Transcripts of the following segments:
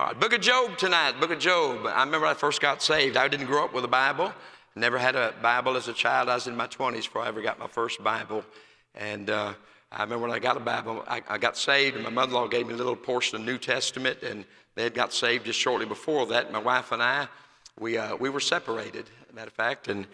All right, Book of Job tonight. Book of Job. I remember I first got saved. I didn't grow up with a Bible. Never had a Bible as a child. I was in my 20s before I ever got my first Bible. And uh, I remember when I got a Bible, I, I got saved, and my mother in law gave me a little portion of New Testament, and they had got saved just shortly before that. My wife and I, we, uh, we were separated, matter of fact, and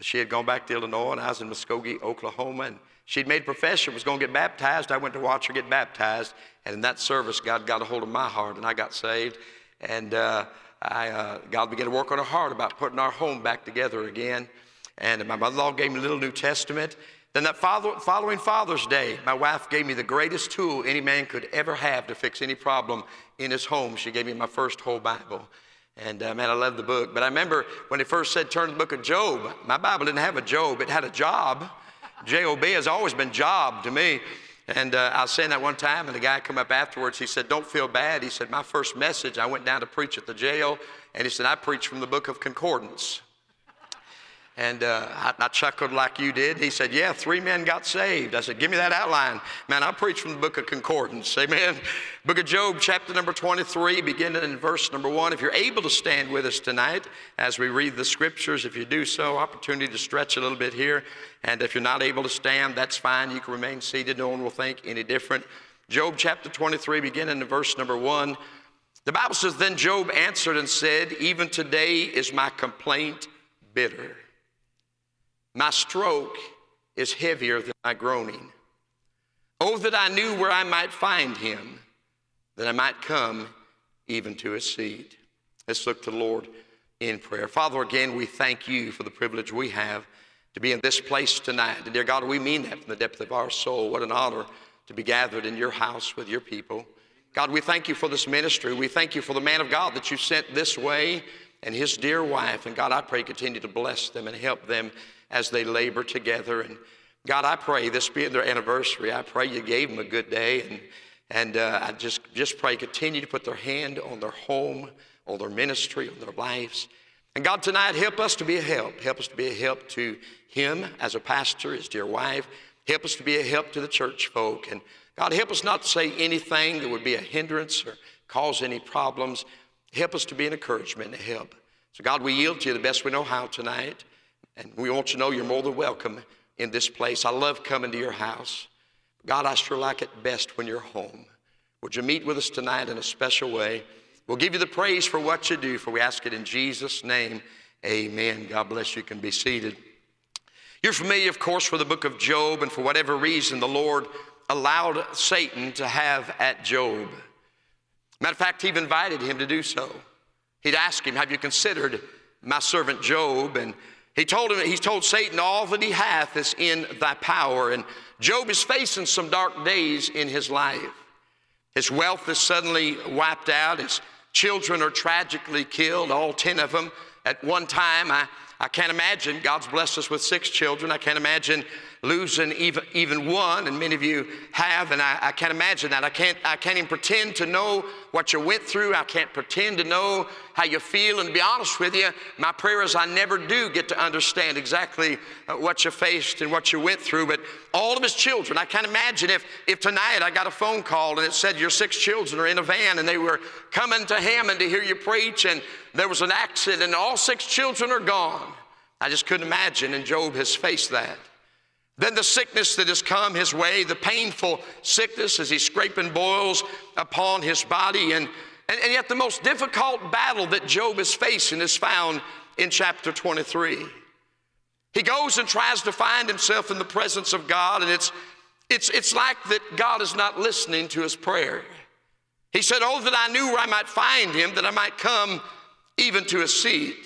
she had gone back to Illinois, and I was in Muskogee, Oklahoma, and she'd made profession, was going to get baptized. I went to watch her get baptized, and in that service, God got a hold of my heart, and I got saved. And uh, I, uh, God began to work on her heart about putting our home back together again. And my mother in law gave me a little New Testament. Then that father, following Father's Day, my wife gave me the greatest tool any man could ever have to fix any problem in his home. She gave me my first whole Bible. And uh, man, I love the book. But I remember when it first said turn to the book of Job, my Bible didn't have a Job, it had a job. J O B has always been job to me. And uh, I was saying that one time, and the guy come up afterwards. He said, Don't feel bad. He said, My first message, I went down to preach at the jail, and he said, I preached from the book of Concordance. And uh, I, I, chuckled like you did. He said, Yeah, three men got saved. I said, Give me that outline. Man, I preach from the book of Concordance. Amen. Book of Job, chapter number 23, beginning in verse number one. If you're able to stand with us tonight as we read the scriptures, if you do so, opportunity to stretch a little bit here. And if you're not able to stand, that's fine. You can remain seated. No one will think any different. Job chapter 23, beginning in verse number one. The Bible says, Then Job answered and said, Even today is my complaint bitter. My stroke is heavier than my groaning. Oh, that I knew where I might find him, that I might come even to his seat. Let's look to the Lord in prayer. Father, again, we thank you for the privilege we have to be in this place tonight. And dear God, we mean that from the depth of our soul. What an honor to be gathered in your house with your people. God, we thank you for this ministry. We thank you for the man of God that you sent this way and his dear wife. And God, I pray continue to bless them and help them as they labor together. And God, I pray this being their anniversary, I pray you gave them a good day. And, and uh, I just, just pray continue to put their hand on their home, on their ministry, on their lives. And God, tonight, help us to be a help. Help us to be a help to him as a pastor, his dear wife. Help us to be a help to the church folk. And God, help us not to say anything that would be a hindrance or cause any problems. Help us to be an encouragement and a help. So, God, we yield to you the best we know how tonight. And we want you to know you're more than welcome in this place. I love coming to your house. God, I sure like it best when you're home. Would you meet with us tonight in a special way? We'll give you the praise for what you do, for we ask it in Jesus' name. Amen. God bless you. You can be seated. You're familiar, of course, with the book of Job, and for whatever reason, the Lord allowed Satan to have at Job. Matter of fact, he invited him to do so. He'd ask him, Have you considered my servant Job? And he told him, he told Satan, all that he hath is in thy power. And Job is facing some dark days in his life. His wealth is suddenly wiped out. His children are tragically killed, all 10 of them at one time. I, I can't imagine. God's blessed us with six children. I can't imagine losing even, even one, and many of you have, and I, I, can't imagine that. I can't, I can't even pretend to know what you went through. I can't pretend to know how you feel. And to be honest with you, my prayer is I never do get to understand exactly uh, what you faced and what you went through. But all of his children, I can't imagine if, if tonight I got a phone call and it said your six children are in a van and they were coming to Hammond to hear you preach, and there was an accident and all six children are gone. I just couldn't imagine, and Job has faced that. Then the sickness that has come his way, the painful sickness as he's scraping boils upon his body. And, and, and, yet, the most difficult battle that Job is facing is found in chapter 23. He goes and tries to find himself in the presence of God, and it's, it's, it's like that God is not listening to his prayer. He said, Oh, that I knew where I might find him, that I might come even to his seat.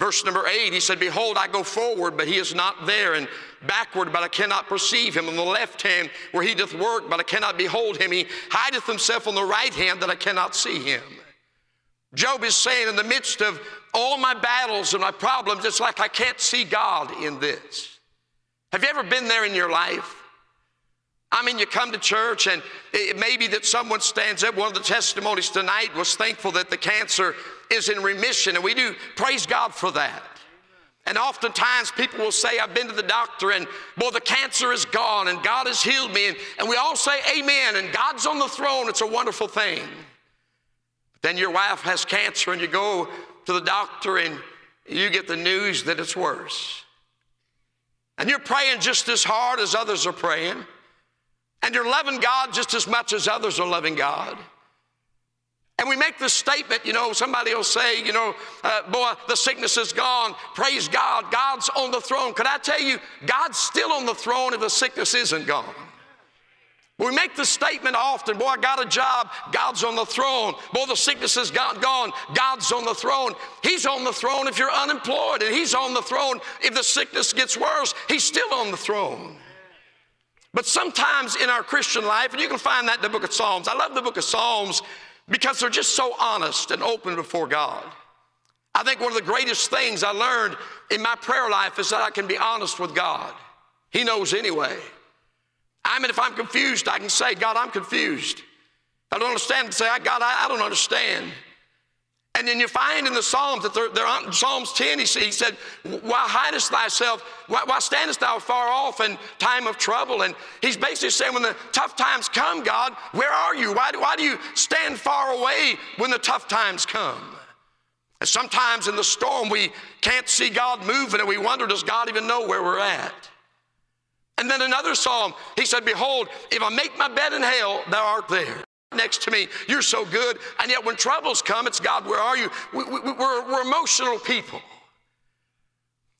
Verse number eight, he said, Behold, I go forward, but he is not there, and backward, but I cannot perceive him. On the left hand, where he doth work, but I cannot behold him. He hideth himself on the right hand, that I cannot see him. Job is saying, in the midst of all my battles and my problems, it's like I can't see God in this. Have you ever been there in your life? I mean, you come to church and it may be that someone stands up. One of the testimonies tonight was thankful that the cancer is in remission, and we do praise God for that. And oftentimes people will say, I've been to the doctor and boy, the cancer is gone and God has healed me. And, and we all say, Amen, and God's on the throne. It's a wonderful thing. But Then your wife has cancer and you go to the doctor and you get the news that it's worse. And you're praying just as hard as others are praying. And you're loving God just as much as others are loving God. And we make this statement, you know, somebody will say, you know, uh, boy, the sickness is gone. Praise God. God's on the throne. Could I tell you, God's still on the throne if the sickness isn't gone? We make the statement often, boy, I got a job, God's on the throne. Boy, the sickness is gone, God's on the throne. He's on the throne if you're unemployed, and He's on the throne if the sickness gets worse. He's still on the throne. But sometimes in our Christian life, and you can find that in the book of Psalms, I love the book of Psalms because they're just so honest and open before God. I think one of the greatest things I learned in my prayer life is that I can be honest with God. He knows anyway. I mean, if I'm confused, I can say, God, I'm confused. I don't understand, say, God, I, I don't understand. And then you find in the Psalms that they're, they're on Psalms 10, he, he said, Why hidest thyself? Why, why, standest thou far off in time of trouble? And he's basically saying, When the tough times come, God, where are you? Why, why do you stand far away when the tough times come? And sometimes in the storm, we can't see God moving and we wonder, Does God even know where we're at? And then another psalm, he said, Behold, if I make my bed in hell, thou art there. Next to me, you're so good. And yet, when troubles come, it's God, where are you? We, we, we're, we're emotional people.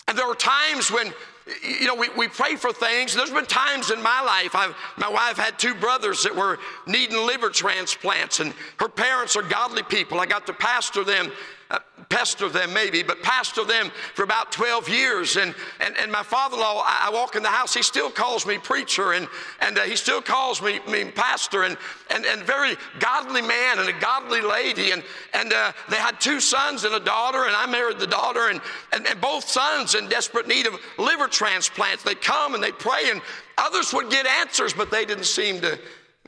And there are times when you know, we, we pray for things. There's been times in my life, I've, my wife had two brothers that were needing liver transplants, and her parents are godly people. I got to pastor them uh, pester them maybe, but pastor them for about 12 years. And, and, and my father-in-law, I, I walk in the house, he still calls me preacher and, and uh, he still calls me, me pastor and, and, and very godly man and a godly lady. And, and uh, they had two sons and a daughter and I married the daughter and, and, and both sons in desperate need of liver transplants. They come and they pray and others would get answers, but they didn't seem to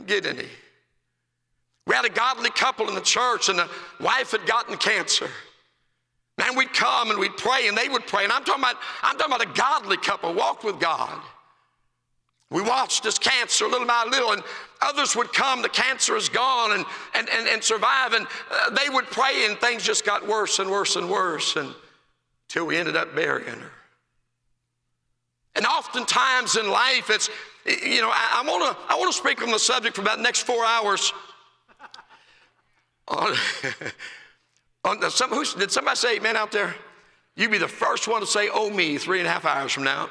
get any. We had a godly couple in the church, and the wife had gotten cancer. Man, we'd come and we'd pray, and they would pray. And I'm talking about, I'm talking about a godly couple, walked with God. We watched this cancer little by little, and others would come, the cancer is gone, and, and, and, and survive. And uh, they would pray, and things just got worse and worse and worse until we ended up burying her. And oftentimes in life, it's, you know, I, I want to I wanna speak on the subject for about the next four hours on, on the, some, who, did somebody say amen out there? You'd be the first one to say, oh, me, three and a half hours from now.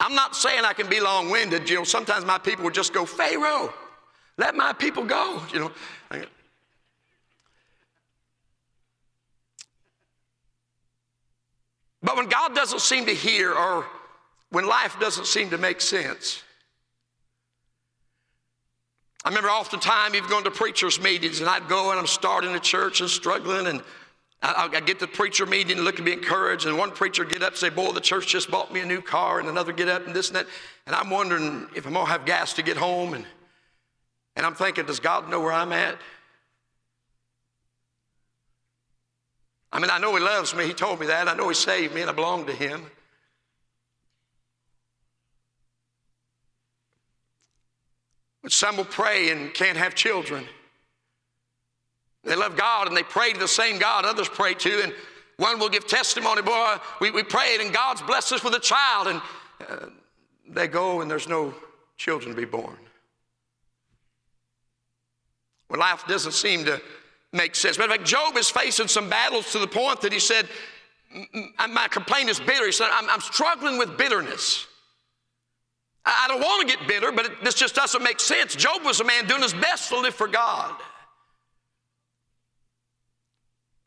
I'm not saying I can be long winded. You know, sometimes my people would just go, Pharaoh, let my people go. You know. But when God doesn't seem to hear or when life doesn't seem to make sense, I remember oftentimes even going to preachers' meetings, and I'd go and I'm starting a church and struggling, and I, I get to the preacher meeting and look and be encouraged, and one preacher get up and say, "Boy, the church just bought me a new car," and another get up and this and that, and I'm wondering if I'm gonna have gas to get home, and and I'm thinking, does God know where I'm at? I mean, I know He loves me. He told me that. I know He saved me, and I belong to Him. But some will pray and can't have children. They love God and they pray to the same God others pray to. And one will give testimony, boy, we, we prayed and God's blessed us with a child. And uh, they go and there's no children to be born. When life doesn't seem to make sense. Matter of fact, Job is facing some battles to the point that he said, My complaint is bitter. He said, I'm, I'm struggling with bitterness. I don't want to get bitter, but it, this just doesn't make sense. Job was a man doing his best to live for God.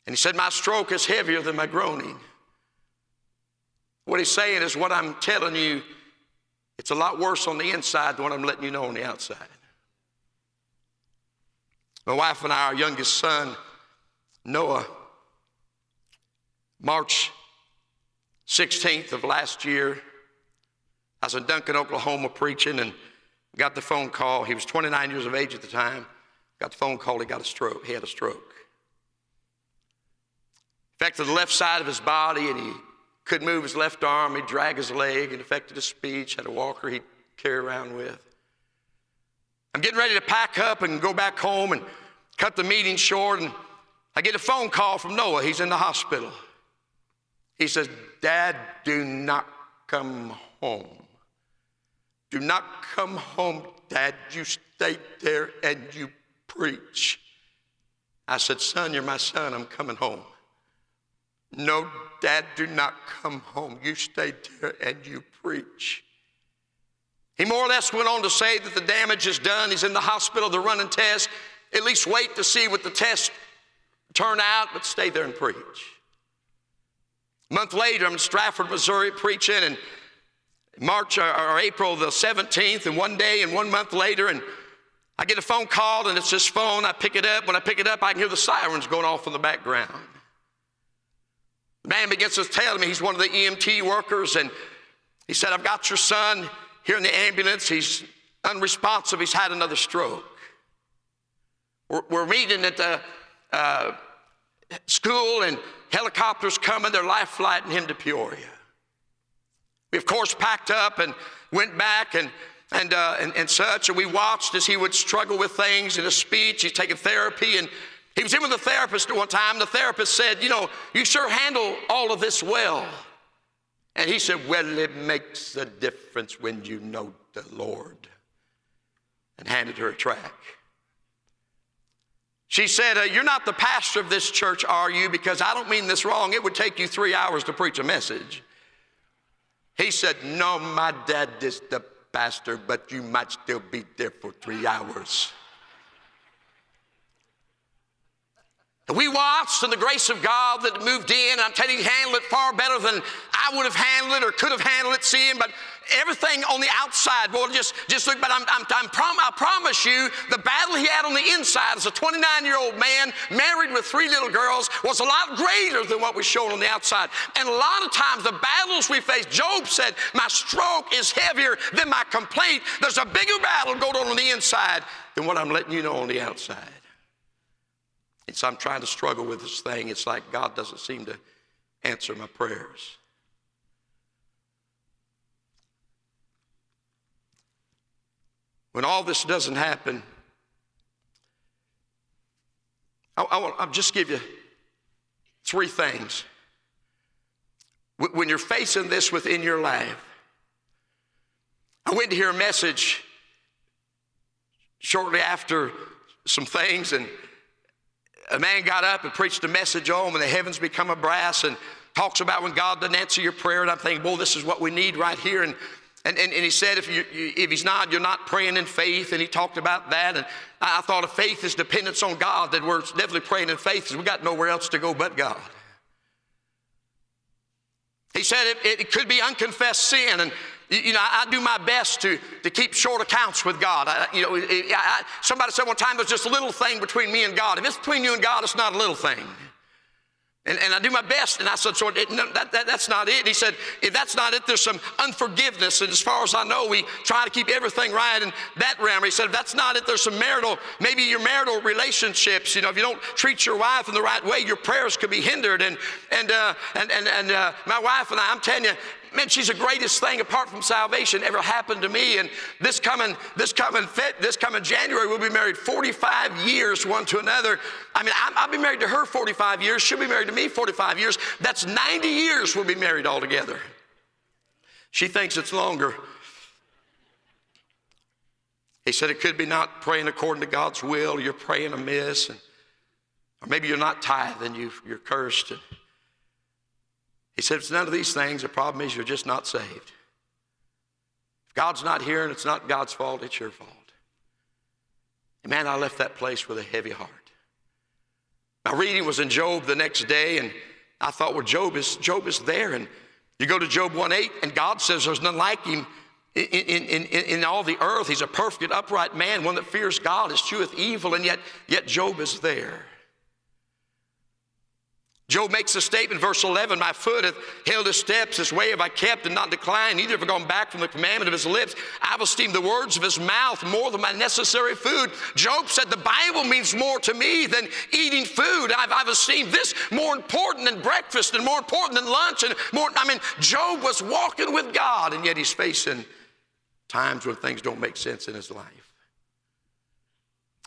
And he said, My stroke is heavier than my groaning. What he's saying is, what I'm telling you, it's a lot worse on the inside than what I'm letting you know on the outside. My wife and I, our youngest son, Noah, March 16th of last year, I was in Duncan, Oklahoma preaching and got the phone call. He was 29 years of age at the time. Got the phone call, he got a stroke. He had a stroke. Affected the left side of his body and he couldn't move his left arm. He'd drag his leg and affected his speech. Had a walker he'd carry around with. I'm getting ready to pack up and go back home and cut the meeting short, and I get a phone call from Noah. He's in the hospital. He says, Dad, do not come home. Do not come home, Dad. You stay there and you preach. I said, Son, you're my son. I'm coming home. No, Dad, do not come home. You stay there and you preach. He more or less went on to say that the damage is done. He's in the hospital, they're running tests. At least wait to see what the tests turn out, but stay there and preach. A month later, I'm in Strafford, Missouri, preaching, and March or, April the 17th, and one day and one month later, and I get a phone call, and it's this phone. I pick it up. When I pick it up, I can hear the sirens going off in the background. The man begins to tell me he's one of the EMT workers, and he said, I've got your son here in the ambulance. He's unresponsive. He's had another stroke. We're, we're meeting at the uh, school, and helicopters coming. They're life flighting him to Peoria. We, of course, packed up and went back and, and, uh, and, and such, and we watched as he would struggle with things in his speech. He's taking therapy, and he was in with a therapist at one time. The therapist said, You know, you sure handle all of this well. And he said, Well, it makes a difference when you know the Lord. And handed her a track. She said, uh, You're not the pastor of this church, are you? Because I don't mean this wrong. It would take you three hours to preach a message. He said, No, my dad is the pastor, but you might still be there for three hours. We watched and the grace of God that moved in. And I'm telling you, he handled it far better than I would have handled it or could have handled it, seeing. But everything on the outside, boy, just, just look. But I'm, I'm, I'm prom- I promise you, the battle he had on the inside as a 29 year old man, married with three little girls, was a lot greater than what was shown on the outside. And a lot of times, the battles we face, Job said, My stroke is heavier than my complaint. There's a bigger battle going on on the inside than what I'm letting you know on the outside. And so I'm trying to struggle with this thing. It's like God doesn't seem to answer my prayers. When all this doesn't happen, I, I want, I'll just give you three things. When you're facing this within your life, I went to hear a message shortly after some things, and a man got up and preached a message on when the heavens become a brass and talks about when God doesn't answer your prayer. And I'm thinking, boy, this is what we need right here. And, and, and, and he said, if, you, if he's not, you're not praying in faith. And he talked about that. And I, I thought if faith is dependence on God, that we're definitely praying in faith because we got nowhere else to go but God. He said it, it could be unconfessed sin. And you know, I, do my best to, to keep short accounts with God. I, you know, I, somebody said one time there's just a little thing between me and God. If it's between you and God, it's not a little thing. And, and I do my best. And I said, so it, no, that, that, that's not it. He said, if that's not it, there's some unforgiveness. And as far as I know, we try to keep everything right in that realm. He said, if that's not it, there's some marital, maybe your marital relationships. You know, if you don't treat your wife in the right way, your prayers could be hindered. And, and, uh, and, and, and uh, my wife and I, I'm telling you, man, she's the greatest thing apart from salvation ever happened to me. And this coming, this coming, this coming January, we'll be married 45 years one to another. I mean, I'll be married to her 45 years. She'll be married to me 45 years. That's 90 years we'll be married all together. She thinks it's longer. He said it could be not praying according to God's will. You're praying amiss, and, or maybe you're not tithing. You, you're cursed. And, he said, It's none of these things. The problem is you're just not saved. If God's not here and it's not God's fault, it's your fault. And man, I left that place with a heavy heart. My reading was in Job the next day, and I thought, well, Job is, Job is there. And you go to Job 1 8, and God says there's none like him in, in, in, in all the earth. He's a perfect, upright man, one that fears God, escheweth evil, and yet, yet Job is there. Job makes a statement, verse 11 My foot hath held his steps, his way have I kept and not declined, neither have I gone back from the commandment of his lips. I've esteemed the words of his mouth more than my necessary food. Job said, The Bible means more to me than eating food. I've, I've esteemed this more important than breakfast and more important than lunch. And more, I mean, Job was walking with God, and yet he's facing times when things don't make sense in his life.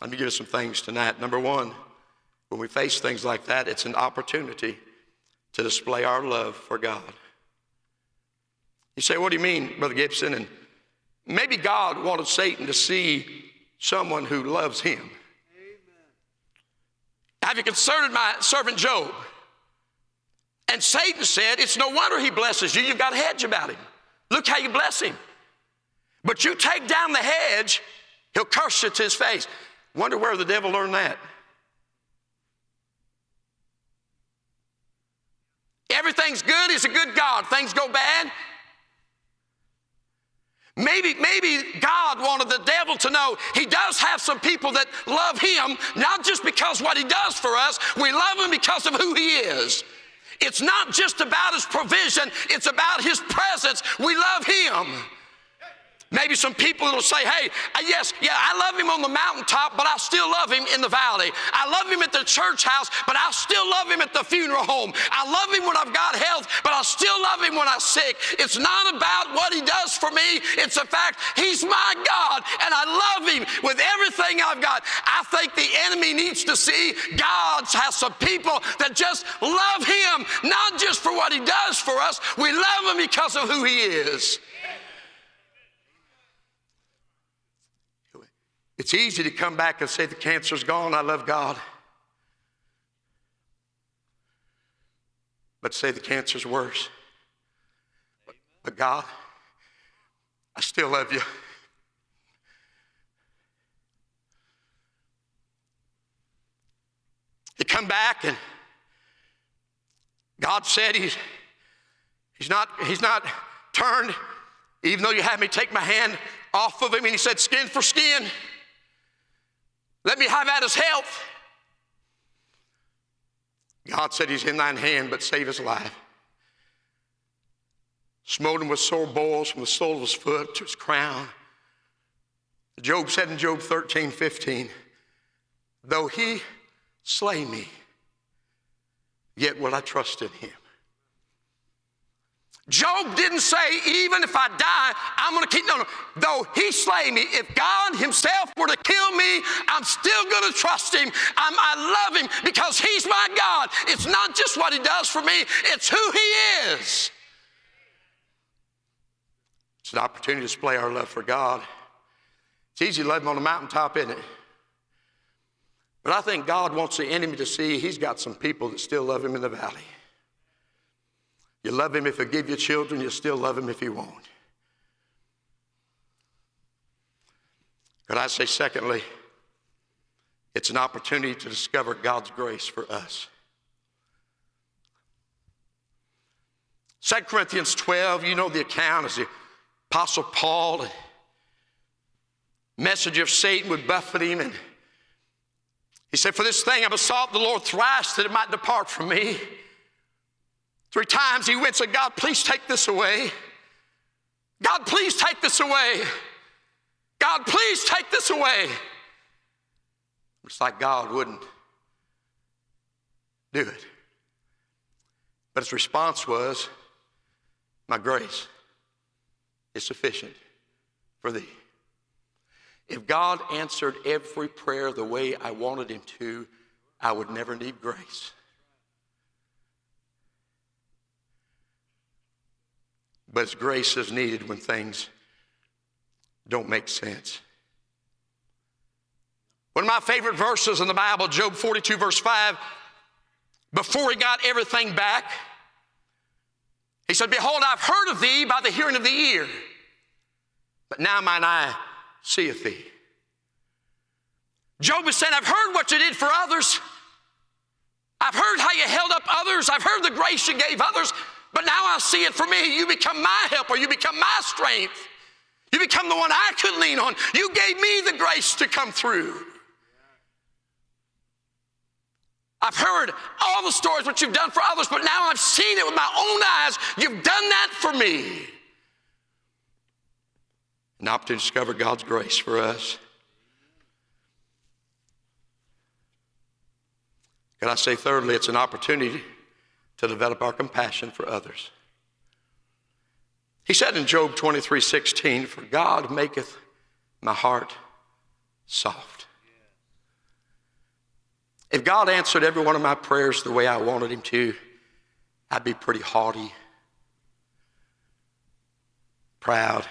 Let me give you some things tonight. Number one, when we face things like that, it's an opportunity to display our love for God. You say, What do you mean, Brother Gibson? And maybe God wanted Satan to see someone who loves him. Amen. Have you considered my servant Job? And Satan said, It's no wonder he blesses you. You've got a hedge about him. Look how you bless him. But you take down the hedge, he'll curse you to his face. Wonder where the devil learned that. Everything's good, he's a good God. Things go bad, Maybe, maybe God wanted the devil to know he does have some people that love him, not just because what he does for us, we love him because of who he is. It's not just about his provision, it's about his presence. We love him. Maybe some people will say, hey, yes, yeah, I love him on the mountaintop, but I still love him in the valley. I love him at the church house, but I still love him at the funeral home. I love him when I've got health, but I still love him when I'm sick. It's not about what he does for me, it's the fact he's my God, and I love him with everything I've got. I think the enemy needs to see God has some people that just love him, not just for what he does for us, we love him because of who he is. It's easy to come back and say the cancer's gone, I love God. But say the cancer's worse. But God, I still love you. You come back and God said he's, he's, not, he's not turned, even though you had me take my hand off of him, and he said, skin for skin. Let me have at his health. God said, He's in thine hand, but save his life. Smote him with sore boils from the sole of his foot to his crown. Job said in Job 13, 15, though he slay me, yet will I trust in him. Job didn't say, even if I die, I'm going to keep. No, no. Though he slay me, if God himself were to kill me, I'm still going to trust him. I'm, I love him because he's my God. It's not just what he does for me, it's who he is. It's an opportunity to display our love for God. It's easy to love him on the mountaintop, isn't it? But I think God wants the enemy to see he's got some people that still love him in the valley. You love him if he'll give you children, you still love him if he won't. Could I say, secondly, it's an opportunity to discover God's grace for us. 2 Corinthians 12, you know the account as the Apostle Paul, message of Satan would buffet him, and he said, For this thing I besought the Lord thrice that it might depart from me. Three times he went and said, God, please take this away. God, please take this away. God, please take this away. It's like God wouldn't do it. But his response was, My grace is sufficient for thee. If God answered every prayer the way I wanted him to, I would never need grace. But His grace is needed when things don't make sense. One of my favorite verses in the Bible, Job 42, verse 5, before he got everything back, he said, Behold, I've heard of thee by the hearing of the ear, but now mine eye seeth thee. Job is saying, I've heard what you did for others. I've heard how you held up others. I've heard the grace you gave others. But now I see it for me. You become my helper. You become my strength. You become the one I could lean on. You gave me the grace to come through. I've heard all the stories, what you've done for others, but now I've seen it with my own eyes. You've done that for me. An opportunity to discover God's grace for us. Can I say, thirdly, it's an opportunity to develop our compassion for others. He said in Job 23 16, For God maketh my heart soft. If God answered every one of my prayers the way I wanted Him to, I'd be pretty haughty, proud.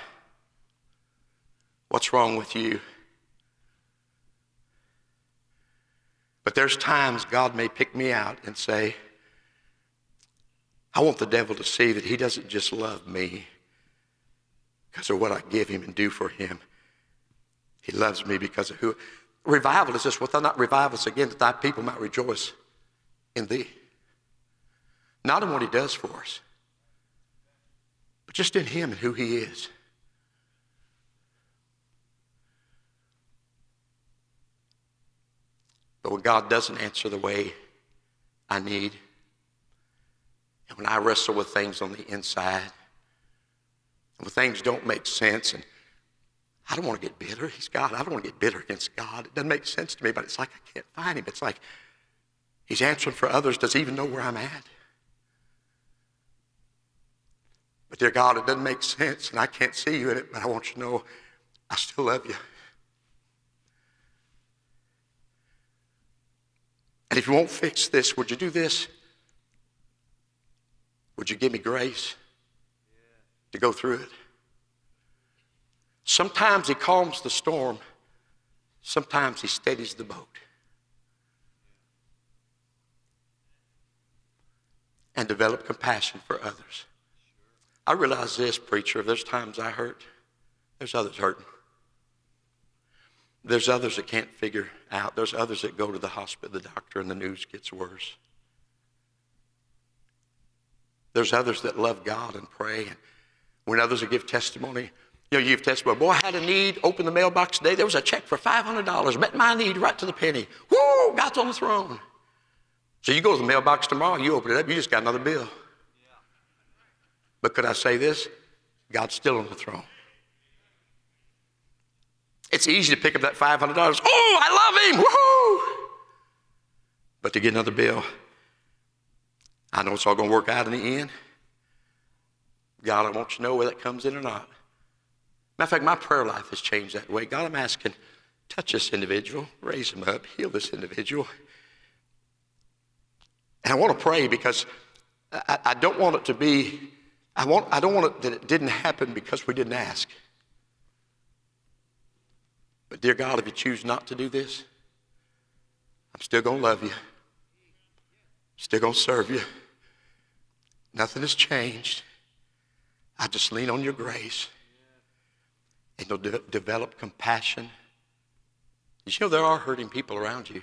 What's wrong with you? But there's times God may pick me out and say, I want the devil to see that he doesn't just love me because of what I give him and do for him. He loves me because of who. Revival is this, well, not revival us again, that thy people might rejoice in thee. Not in what he does for us, but just in him and who he is. But when God doesn't answer the way I need, and when I wrestle with things on the inside, and when things don't make sense, and I don't want to get bitter. He's God. I don't want to get bitter against God. It doesn't make sense to me, but it's like I can't find him. It's like he's answering for others. Does he even know where I'm at? But dear God, it doesn't make sense, and I can't see you in it, but I want you to know I still love you. And if you won't fix this, would you do this? Would you give me grace to go through it? Sometimes he calms the storm, sometimes he steadies the boat. And develop compassion for others. I realize this, preacher, there's times I hurt, there's others hurting. There's others that can't figure out. There's others that go to the hospital, the doctor, and the news gets worse. There's others that love God and pray. And when others give testimony, you know, you give testimony, boy, I had a need, opened the mailbox today, there was a check for $500, met my need right to the penny. Woo, God's on the throne. So you go to the mailbox tomorrow, you open it up, you just got another bill. But could I say this? God's still on the throne. It's easy to pick up that $500. Oh, I love him. Woohoo! But to get another bill, I know it's all going to work out in the end. God, I want you to know whether that comes in or not. Matter of fact, my prayer life has changed that way. God, I'm asking, touch this individual, raise him up, heal this individual. And I want to pray because I, I don't want it to be, I, want, I don't want it that it didn't happen because we didn't ask. But, dear God, if you choose not to do this, I'm still going to love you, still going to serve you. Nothing has changed. I just lean on your grace and you'll de- develop compassion. You know, there are hurting people around you.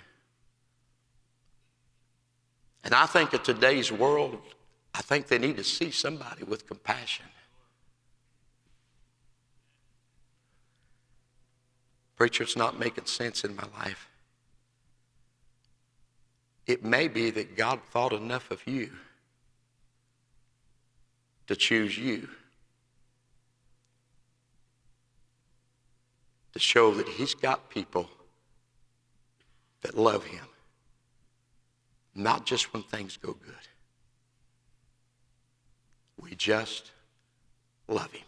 And I think in today's world, I think they need to see somebody with compassion. Preacher, it's not making sense in my life. It may be that God thought enough of you to choose you to show that He's got people that love Him, not just when things go good. We just love Him.